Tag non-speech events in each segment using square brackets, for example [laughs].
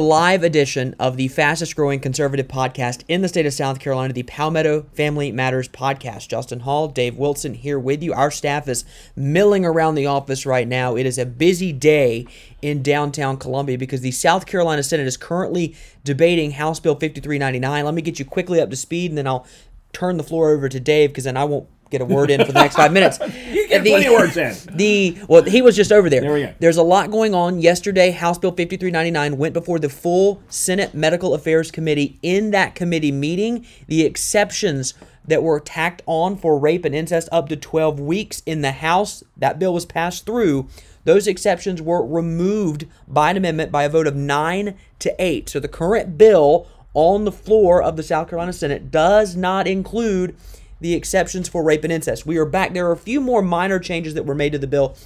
live edition of the fastest growing conservative podcast in the state of South Carolina, the Palmetto Family Matters podcast. Justin Hall, Dave Wilson here with you. Our staff is milling around the office right now. It is a busy day in downtown Columbia because the South Carolina Senate is currently debating House Bill 5399. Let me get you quickly up to speed and then I'll turn the floor over to Dave because then I won't get a word in for the next five minutes. [laughs] Get plenty of words in. [laughs] The well, he was just over there. There we go. There's a lot going on. Yesterday, House Bill 5399 went before the full Senate Medical Affairs Committee. In that committee meeting, the exceptions that were tacked on for rape and incest up to 12 weeks in the House, that bill was passed through. Those exceptions were removed by an amendment by a vote of 9 to 8. So the current bill on the floor of the South Carolina Senate does not include the exceptions for rape and incest. We are back. There are a few more minor changes that were made to the bill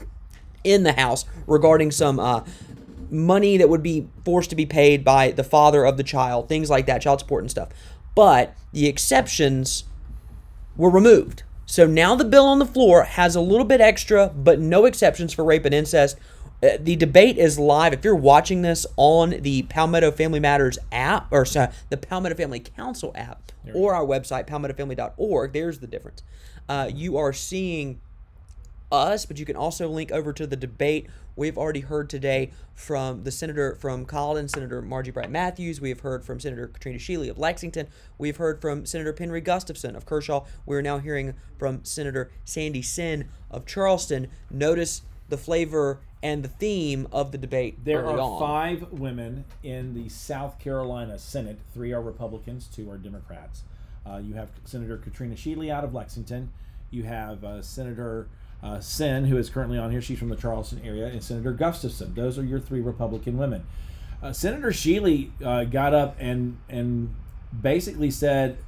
in the House regarding some uh, money that would be forced to be paid by the father of the child, things like that, child support and stuff. But the exceptions were removed. So now the bill on the floor has a little bit extra, but no exceptions for rape and incest. Uh, the debate is live. If you're watching this on the Palmetto Family Matters app, or sorry, the Palmetto Family Council app, or our website, palmettofamily.org, there's the difference. Uh, you are seeing us, but you can also link over to the debate. We've already heard today from the senator from Colleton, Senator Margie Bright Matthews. We have heard from Senator Katrina Shealy of Lexington. We've heard from Senator Penry Gustafson of Kershaw. We're now hearing from Senator Sandy Senn of Charleston. Notice the flavor and the theme of the debate. There are on. five women in the South Carolina Senate. Three are Republicans, two are Democrats. Uh, you have Senator Katrina Shealy out of Lexington. You have uh, Senator uh, Senn, who is currently on here. She's from the Charleston area, and Senator Gustafson. Those are your three Republican women. Uh, Senator Shealy uh, got up and and basically said,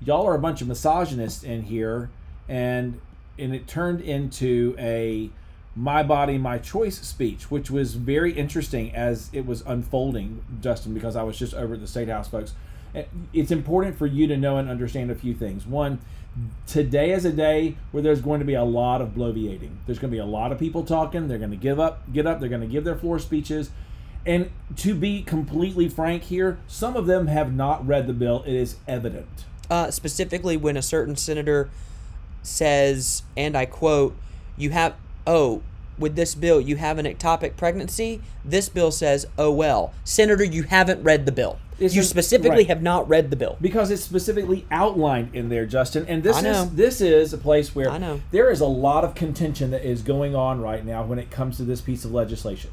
"Y'all are a bunch of misogynists in here," and and it turned into a my body my choice speech which was very interesting as it was unfolding justin because i was just over at the state house folks. Eh, it's important for you to know and understand a few things. One today is a day where there's going to be a lot of bloviating. There's going to be a lot of people talking. They're going to give up get up. They're going to give their floor speeches. And to be completely frank here some of them have not read the bill. It is evident. Uh, specifically when a certain senator says, and I quote, "You have oh." With this bill, you have an ectopic pregnancy. This bill says, "Oh well, Senator, you haven't read the bill. It's you a- specifically right. have not read the bill." because it's specifically outlined in there, Justin. And this is this is a place where I know. there is a lot of contention that is going on right now when it comes to this piece of legislation.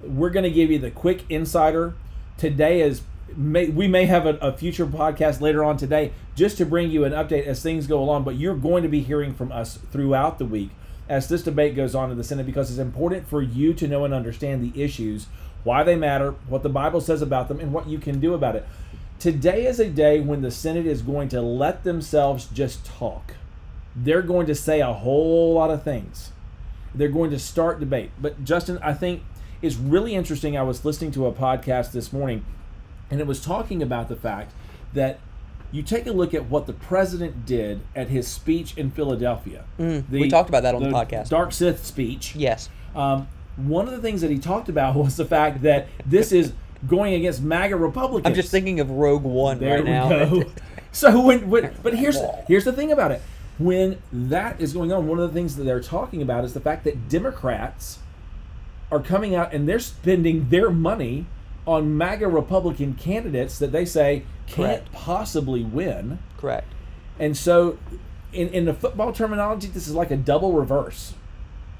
We're going to give you the quick insider. Today is may, we may have a, a future podcast later on today just to bring you an update as things go along. But you're going to be hearing from us throughout the week as this debate goes on in the Senate because it's important for you to know and understand the issues, why they matter, what the Bible says about them, and what you can do about it. Today is a day when the Senate is going to let themselves just talk. They're going to say a whole lot of things. They're going to start debate. But Justin, I think is really interesting. I was listening to a podcast this morning, and it was talking about the fact that you take a look at what the president did at his speech in Philadelphia. Mm, we talked about that on the podcast. Dark Sith speech. Yes. Um, one of the things that he talked about [laughs] was the fact that this is going against MAGA Republicans. I'm just thinking of Rogue One There right now. [laughs] so when, when but here's here's the thing about it. When that is going on, one of the things that they're talking about is the fact that Democrats are coming out and they're spending their money on MAGA Republican candidates that they say can't Correct. possibly win. Correct. And so, in, in the football terminology, this is like a double reverse.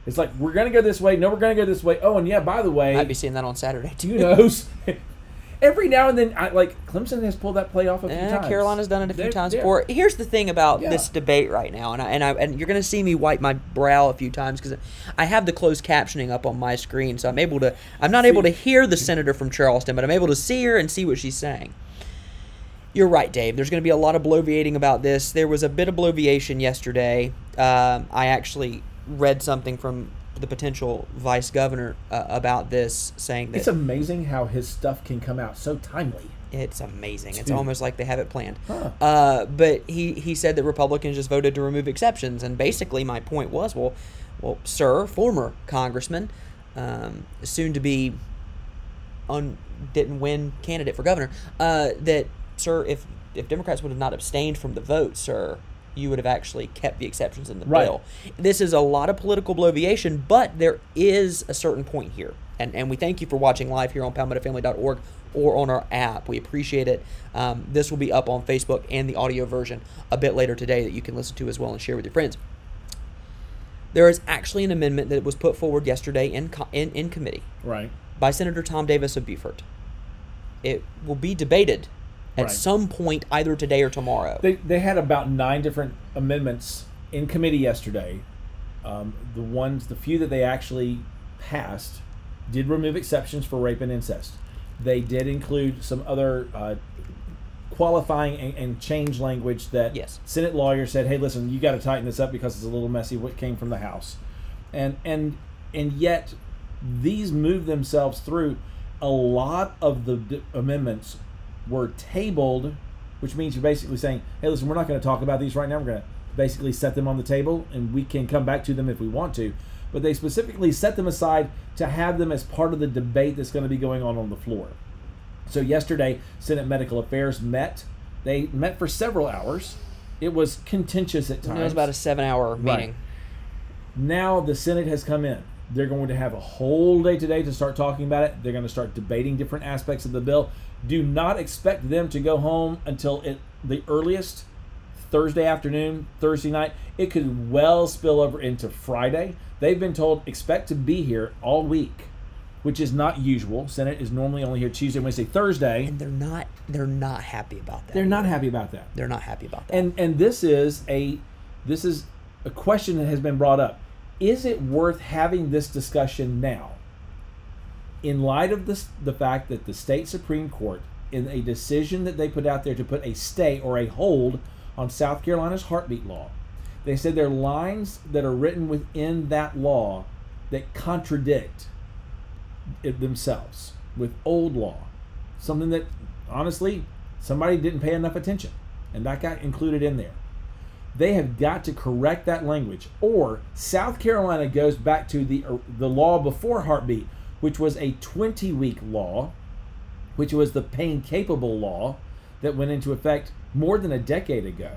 It's like we're going to go this way. No, we're going to go this way. Oh, and yeah, by the way, Might be seeing that on Saturday too. who knows? [laughs] Every now and then, I, like Clemson has pulled that play off a few times. Carolina's done it a few They're- times they're- before. Here's the thing about Yeah. this debate right now, and I, and I and you're gonna see me wipe my brow a few times because I have the closed captioning up on my screen, so I'm able to. I'm not able to hear the senator from Charleston, but I'm able to see her and see what she's saying. You're right, Dave. There's going to be a lot of bloviating about this. There was a bit of bloviation yesterday. Um, I actually read something from the potential vice governor uh, about this, saying that It's amazing how his stuff can come out so timely. it's amazing. It's almost like they have it planned. Huh. Uh, but he, he said that Republicans just voted to remove exceptions, and basically my point was, well, well, sir, former congressman, um, soon to be un, didn't win candidate for governor. Uh, that sir, if if Democrats would have not abstained from the vote, sir, you would have actually kept the exceptions in the Right. bill. This is a lot of political bloviation, but there is a certain point here. And, and we thank you for watching live here on palmettofamily.org or on our app. We appreciate it. Um, this will be up on Facebook and the audio version a bit later today that you can listen to as well and share with your friends. There is actually an amendment that was put forward yesterday in, in, in committee Right. by Senator Tom Davis of Beaufort. It will be debated at Right. some point either today or tomorrow. They, they had about nine different amendments in committee yesterday. Um, the ones, the few that they actually passed, did remove exceptions for rape and incest. They did include some other uh, qualifying and, and change language that Yes. Senate lawyers said, "Hey, listen, you got to tighten this up because it's a little messy what came from the House," and and and yet these move themselves through. A lot of the d- amendments were tabled, which means you're basically saying, "Hey, listen, we're not going to talk about these right now. We're going to basically set them on the table, and we can come back to them if we want to." But they specifically set them aside to have them as part of the debate that's going to be going on on the floor. So yesterday, Senate Medical Affairs met. They met for several hours. It was contentious at times. It was about a seven-hour meeting. Right. Now the Senate has come in. They're going to have a whole day today to start talking about it. They're going to start debating different aspects of the bill. Do not expect them to go home until it, the earliest Thursday afternoon, Thursday night. It could well spill over into Friday. They've been told expect to be here all week, which is not usual. Senate is normally only here Tuesday, Wednesday, Thursday. And they're not they're not happy about that. They're not happy about that. They're not happy about that. And and this is a this is a question that has been brought up. Is it worth having this discussion now? In light of this the fact that the state supreme court in a decision that they put out there to put a stay or a hold on South Carolina's heartbeat law. They said there are lines that are written within that law that contradict themselves with old law. Something that honestly somebody didn't pay enough attention and that got included in there. They have got to correct that language or South Carolina goes back to the uh, the law before heartbeat which was a 20 week law which was the pain capable law that went into effect more than a decade ago.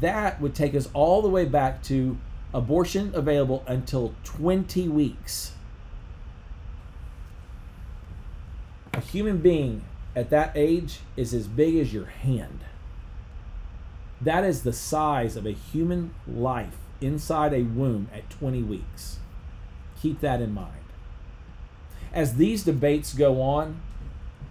That would take us all the way back to abortion available until 20 weeks. A human being at that age is as big as your hand. That is the size of a human life inside a womb at 20 weeks. Keep that in mind. As these debates go on,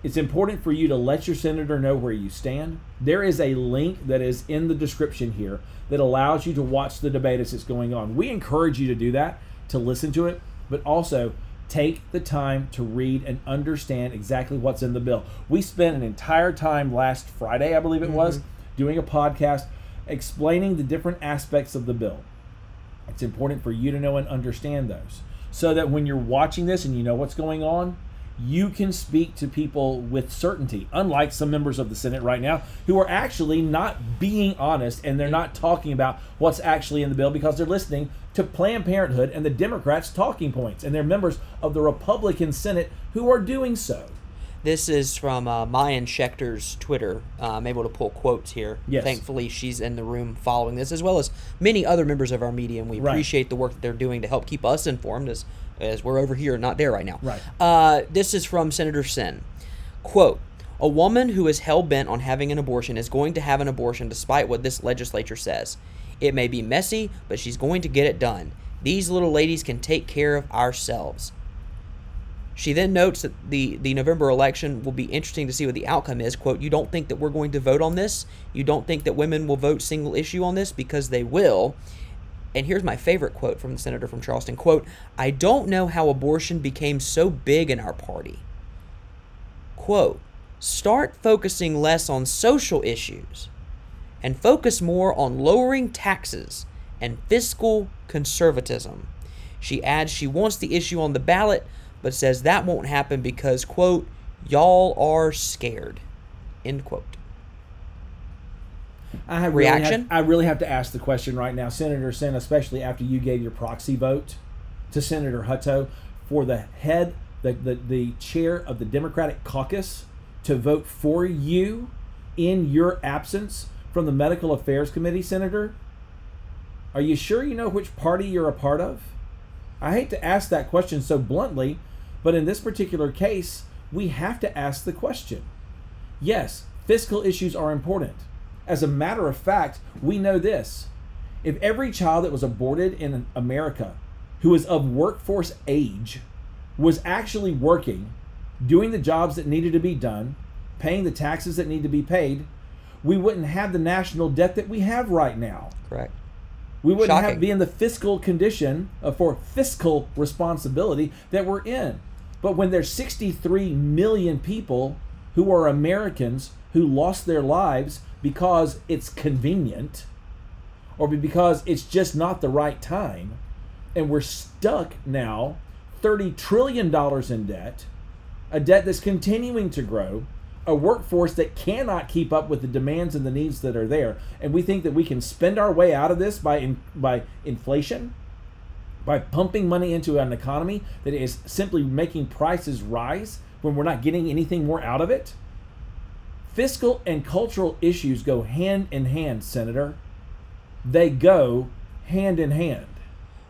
it's important for you to let your senator know where you stand. There is a link that is in the description here that allows you to watch the debate as it's going on. We encourage you to do that, to listen to it, but also take the time to read and understand exactly what's in the bill. We spent an entire time last Friday, I believe it was, mm-hmm. Doing a podcast explaining the different aspects of the bill. It's important for you to know and understand those so that when you're watching this and you know what's going on, you can speak to people with certainty, unlike some members of the Senate right now who are actually not being honest and they're not talking about what's actually in the bill because they're listening to Planned Parenthood and the Democrats' talking points, and they're members of the Republican Senate who are doing so. This is from uh, Maayan Schechter's Twitter. Uh, I'm able to pull quotes here. Yes. Thankfully, she's in the room following this, as well as many other members of our media, and we Right. appreciate the work that they're doing to help keep us informed as, as we're over here, not there right now. Right. Uh, this is from Senator Senn. Quote, a woman who is hell bent on having an abortion is going to have an abortion despite what this legislature says. It may be messy, but she's going to get it done. These little ladies can take care of ourselves. She then notes that the, the November election will be interesting to see what the outcome is. Quote, You don't think that we're going to vote on this? You don't think that women will vote single issue on this? Because they will. And here's my favorite quote from the senator from Charleston. Quote, I don't know how abortion became so big in our party. Quote, start focusing less on social issues and focus more on lowering taxes and fiscal conservatism. She adds she wants the issue on the ballot, but says that won't happen because, quote, y'all are scared, end quote. I have Reaction? Really have, I really have to ask the question right now, Senator Senn, especially after you gave your proxy vote to Senator Hutto for the head the, the, the chair of the Democratic caucus to vote for you in your absence from the Medical Affairs Committee, Senator? Are you sure you know which party you're a part of? I hate to ask that question so bluntly, but in this particular case, we have to ask the question. Yes, fiscal issues are important. As a matter of fact, we know this. If every child that was aborted in America who is of workforce age was actually working, doing the jobs that needed to be done, paying the taxes that need to be paid, we wouldn't have the national debt that we have right now. Correct. We wouldn't Shocking. have be in the fiscal condition uh, for fiscal responsibility that we're in. But when there's 63 million people who are Americans who lost their lives because it's convenient or because it's just not the right time, and we're stuck now $30 trillion in debt, a debt that's continuing to grow, a workforce that cannot keep up with the demands and the needs that are there. And we think that we can spend our way out of this by, in, by inflation, by pumping money into an economy that is simply making prices rise when we're not getting anything more out of it. Fiscal and cultural issues go hand in hand, Senator. They go hand in hand.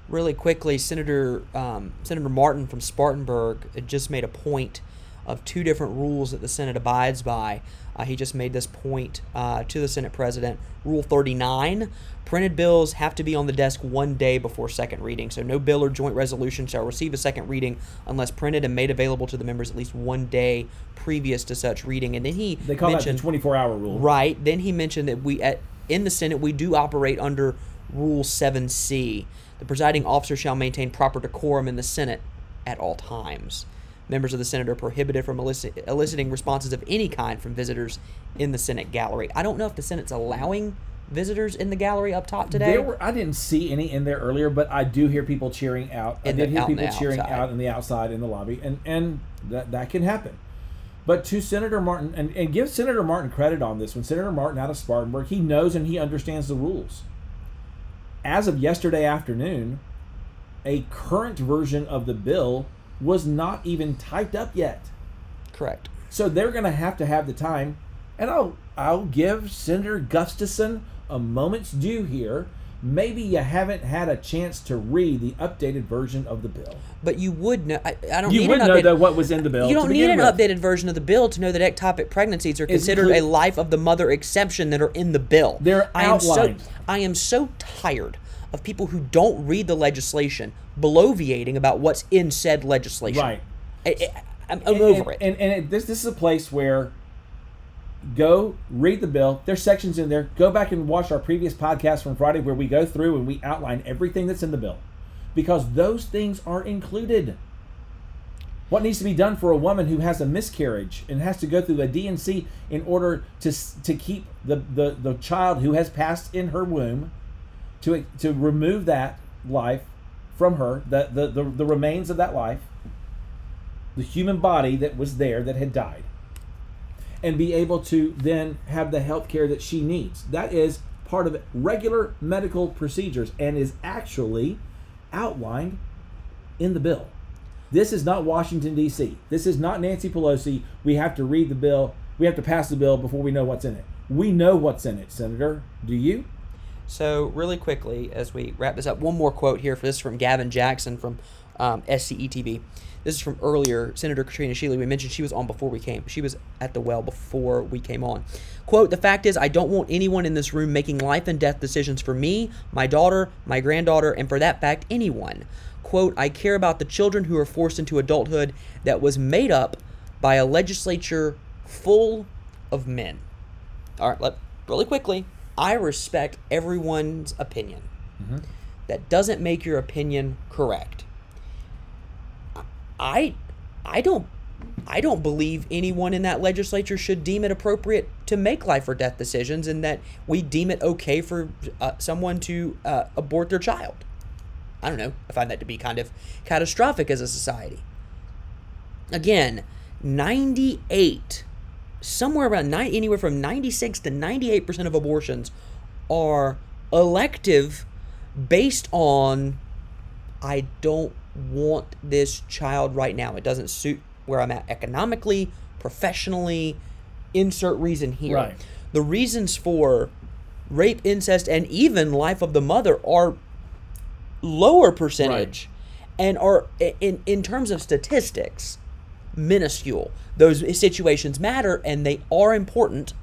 Really quickly, Senator um, Senator Martin from Spartanburg just made a point of two different rules that the Senate abides by. Uh, he just made this point uh, to the Senate President. Rule 39 printed bills have to be on the desk one day before second reading. So, no bill or joint resolution shall receive a second reading unless printed and made available to the members at least one day previous to such reading. And then he They call mentioned that the 24 hour rule. Right. Then he mentioned that we at in the Senate we do operate under Rule 7C. The presiding officer shall maintain proper decorum in the Senate at all times. Members of the Senate are prohibited from elicit, eliciting responses of any kind from visitors in the Senate gallery. I don't know if the Senate's allowing visitors in the gallery up top today. There were I didn't see any in there earlier, but I do hear people cheering out. I did hear people cheering outside. out in the outside in the lobby, and and that that can happen. But to Senator Martin, and, and give Senator Martin credit on this. When Senator Martin out of Spartanburg, he knows and he understands the rules. As of yesterday afternoon, a current version of the bill was not even typed up yet. Correct. So they're going to have to have the time, and I'll I'll give Senator Gustafson a moment's due here. Maybe you haven't had a chance to read the updated version of the bill. But you would know. I, I don't You would know update- though what was in the bill. You don't need an with. updated version of the bill to know that ectopic pregnancies are considered inclu- a life of the mother exception that are in the bill. They're I am so outlined. I am so tired of people who don't read the legislation bloviating about what's in said legislation. Right. I, am over and, it. And, and it, this this is a place where go read the bill. There's sections in there. Go back and watch our previous podcast from Friday where we go through and we outline everything that's in the bill, because those things are included. What needs to be done for a woman who has a miscarriage and has to go through a D&C in order to to keep the, the, the child who has passed in her womb to to remove that life from her the, the, the, the remains of that life the human body that was there that had died and be able to then have the health care that she needs. That is part of regular medical procedures and is actually outlined in the bill. This is not washington d.c this is not nancy pelosi. We have to read the bill. We have to pass the bill before we know what's in it. We know what's in it senator. Do you So, really quickly, as we wrap this up, one more quote here for this from Gavin Jackson from um, SCE TV. This is from earlier. Senator Katrina Shealy, we mentioned she was on before we came. She was at the well before we came on. Quote, the fact is, I don't want anyone in this room making life and death decisions for me, my daughter, my granddaughter, and for that fact, anyone. Quote, I care about the children who are forced into adulthood that was made up by a legislature full of men. All right, let, really quickly, I respect everyone's opinion. That doesn't make your opinion correct. I I don't I don't believe anyone in that legislature should deem it appropriate to make life or death decisions and that we deem it okay for uh, someone to uh, abort their child. I don't know. I find that to be kind of catastrophic as a society. Again, 98 somewhere around nine, anywhere from 96 to 98% of abortions are elective based on I don't want this child right now. It doesn't suit where I'm at economically, professionally. Insert reason here. Right. The reasons for rape, incest, and even life of the mother are lower percentage and are in in terms of statistics minuscule. Those situations matter and they are important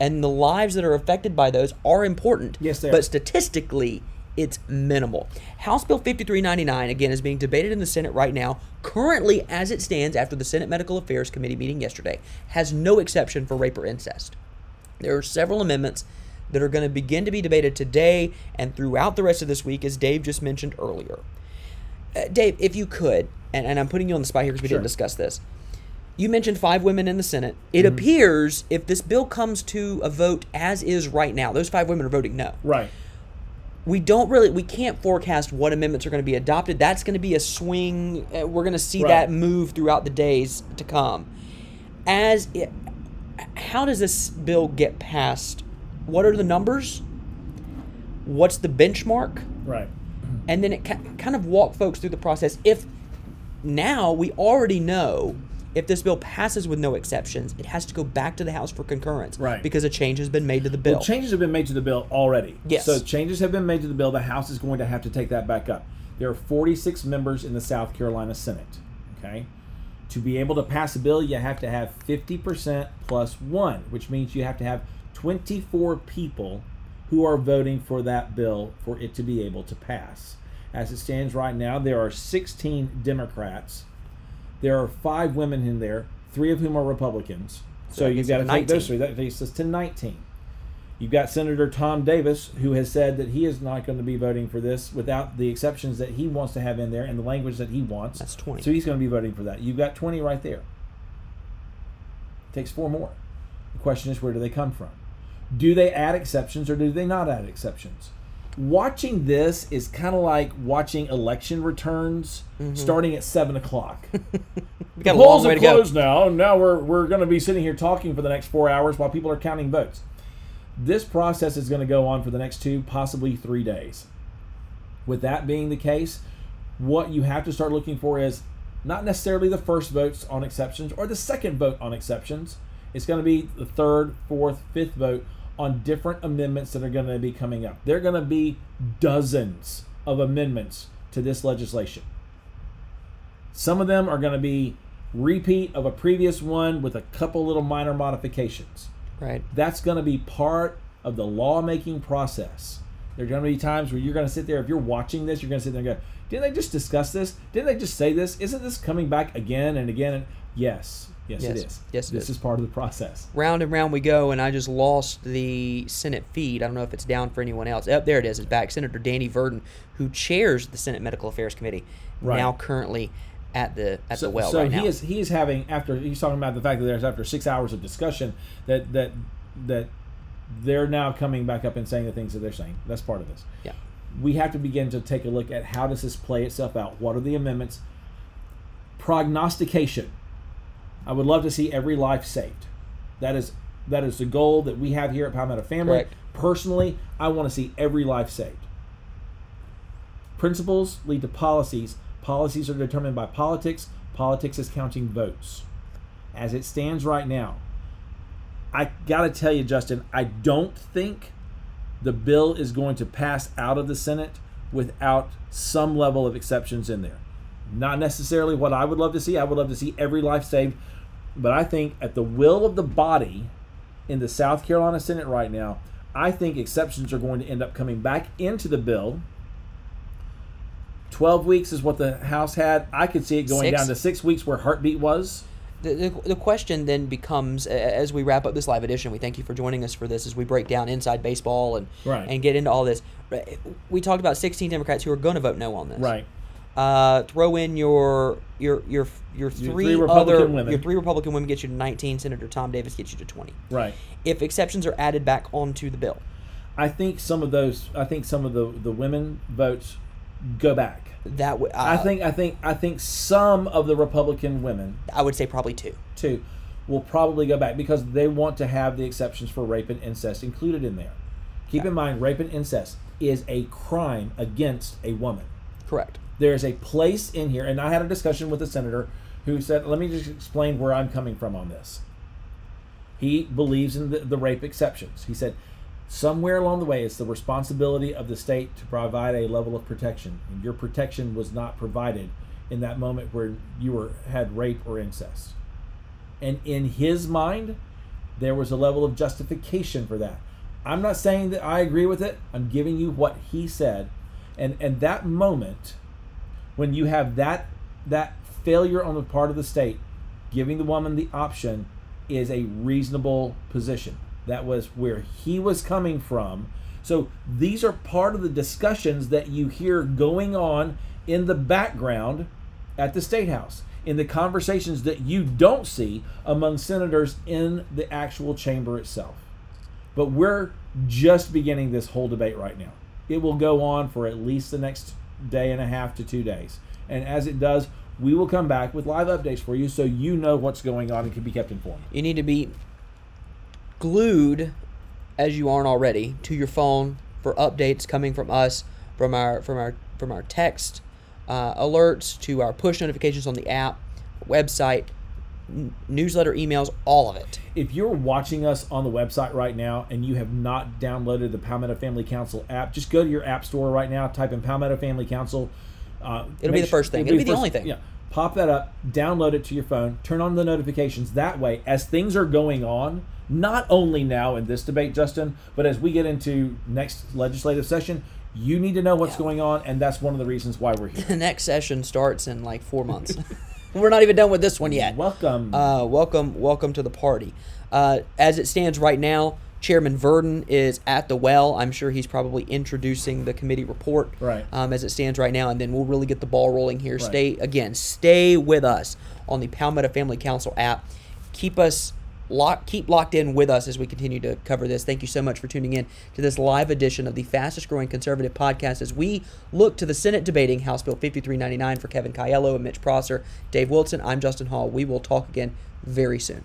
and the lives that are affected by those are important. Yes, they are. but statistically it's minimal. House bill 5399 again is being debated in the senate right now. Currently as it stands after the senate medical affairs committee meeting yesterday has no exception for rape or incest. There are several amendments that are going to begin to be debated today and throughout the rest of this week, as Dave just mentioned earlier. Uh, Dave, if you could, and, and I'm putting you on the spot here because we Sure. didn't discuss this. You mentioned five women in the Senate. It Mm-hmm. appears if this bill comes to a vote as is right now, those five women are voting no. Right. We don't really, we can't forecast what amendments are going to be adopted. That's going to be a swing. uh, We're going to see Right. that move throughout the days to come. As it, how does this bill get passed? What are the numbers? What's the benchmark? Right. And then it ca- kind of walk folks through the process. If now we already know if this bill passes with no exceptions, it has to go back to the House for concurrence, Right. Because a change has been made to the bill. Well, changes have been made to the bill already. Yes. So changes have been made to the bill. The House is going to have to take that back up. There are 46 members in the South Carolina Senate. Okay. To be able to pass a bill, you have to have 50% plus one, which means you have to have 24 people who are voting for that bill for it to be able to pass. As it stands right now, there are 16 Democrats. There are five women in there, three of whom are Republicans. So that you've got to to take those three. That takes us to 19. You've got Senator Tom Davis, who has said that he is not going to be voting for this without the exceptions that he wants to have in there and the language that he wants. That's 20. So he's going to be voting for that. You've got 20 right there. It Takes four more. The question is, where do they come from? Do they add exceptions or do they not add exceptions? Watching this is kind of like watching election returns mm-hmm. starting at 7 o'clock. [laughs] we got a polls are closed now. Now we're, we're going to be sitting here talking for the next four hours while people are counting votes. This process is going to go on for the next two, possibly three days. With that being the case, what you have to start looking for is not necessarily the first votes on exceptions or the second vote on exceptions. It's going to be the third, fourth, fifth vote on different amendments that are going to be coming up. There are going to be dozens of amendments to this legislation. Some of them are going to be repeat of a previous one with a couple little minor modifications. Right. That's going to be part of the lawmaking process. There are going to be times where you're going to sit there, if you're watching this, you're going to sit there and go, Didn't they just discuss this? Didn't they just say this? Isn't this coming back again and again? And yes, yes, it Yes. is. Yes, it this is. is part of the process. Round and round we go, and I just lost the Senate feed. I don't know if it's down for anyone else. Up there it is. It's back. Senator Danny Verdin, who chairs the Senate Medical Affairs Committee, Right. now currently at the at So, the well so right he now. is he is having after he's talking about the fact that there's after six hours of discussion that that that they're now coming back up and saying the things that they're saying. That's part of this. yeah. We have to begin to take a look at how does this play itself out? What are the amendments? Prognostication. I would love to see every life saved. That is that is the goal that we have here at palmetto family. Correct. personally i want to see every life saved. Principles lead to policies. Policies are determined by politics. Politics is counting votes. As it stands right now i gotta tell you justin i don't think the bill is going to pass out of the Senate without some level of exceptions in there. Not necessarily what I would love to see. I would love to see every life saved. But I think at the will of the body in the South Carolina Senate right now, I think exceptions are going to end up coming back into the bill. 12 weeks is what the House had. I could see it going Six? down to six weeks where Heartbeat was. The, the, the question then becomes as we wrap up this live edition we thank you for joining us for this as we break down inside baseball and Right. and get into all this we talked about 16 democrats who are going to vote no on this Right. uh, throw in your your your your three, three Republican other women. your three republican women get you to 19 senator tom davis gets you to 20 Right. if exceptions are added back onto the bill I think some of those, I think some of the, the women votes go back. that would I uh, think I think I think some of the Republican women i would say probably two two, will probably go back because they want to have the exceptions for rape and incest included in there. Keep in mind, rape and incest is a crime against a woman. correct There's a place in here, and I had a discussion with a senator who said, "Let me just explain where I'm coming from on this." He believes in the, the rape exceptions. He said, somewhere along the way, it's the responsibility of the state to provide a level of protection, and your protection was not provided in that moment where you were had rape or incest. And in his mind, there was a level of justification for that. I'm not saying that I agree with it. I'm giving you what he said. And and that moment when you have that that failure on the part of the state giving the woman the option is a reasonable position. That was where he was coming from. So these are part of the discussions that you hear going on in the background at the state house in the conversations that you don't see among senators in the actual chamber itself. But we're just beginning this whole debate right now. It will go on for at least the next day and a half to two days. And as it does, we will come back with live updates for you so you know what's going on and can be kept informed. You need to be glued, as you aren't already, to your phone for updates coming from us, from our from our from our text uh, alerts to our push notifications on the app, website, n- newsletter, emails, all of it. If you're watching us on the website right now and you have not downloaded the Palmetto Family Council app, just go to your app store right now, type in Palmetto Family Council. Uh, It'll be the first thing. It'll be the first- only thing. Yeah. Pop that up, download it to your phone, turn on the notifications. That way, as things are going on, not only now in this debate, Justin, but as we get into next legislative session, you need to know what's Yeah. going on, and that's one of the reasons why we're here. [laughs] The next session starts in like four months. [laughs] We're not even done with this one yet. Welcome. Uh, welcome, welcome to the party. Uh, as it stands right now, Chairman Verdin is at the well. I'm sure he's probably introducing the committee report. Right. Um, as it stands right now, and then we'll really get the ball rolling here. Right. Stay again. Stay with us on the Palmetto Family Council app. Keep us lock, keep locked in with us as we continue to cover this. Thank you so much for tuning in to this live edition of the fastest growing conservative podcast as we look to the Senate debating House Bill 5399 for Kevin Coelho and Mitch Prosser. Dave Wilson, I'm Justin Hall. We will talk again very soon.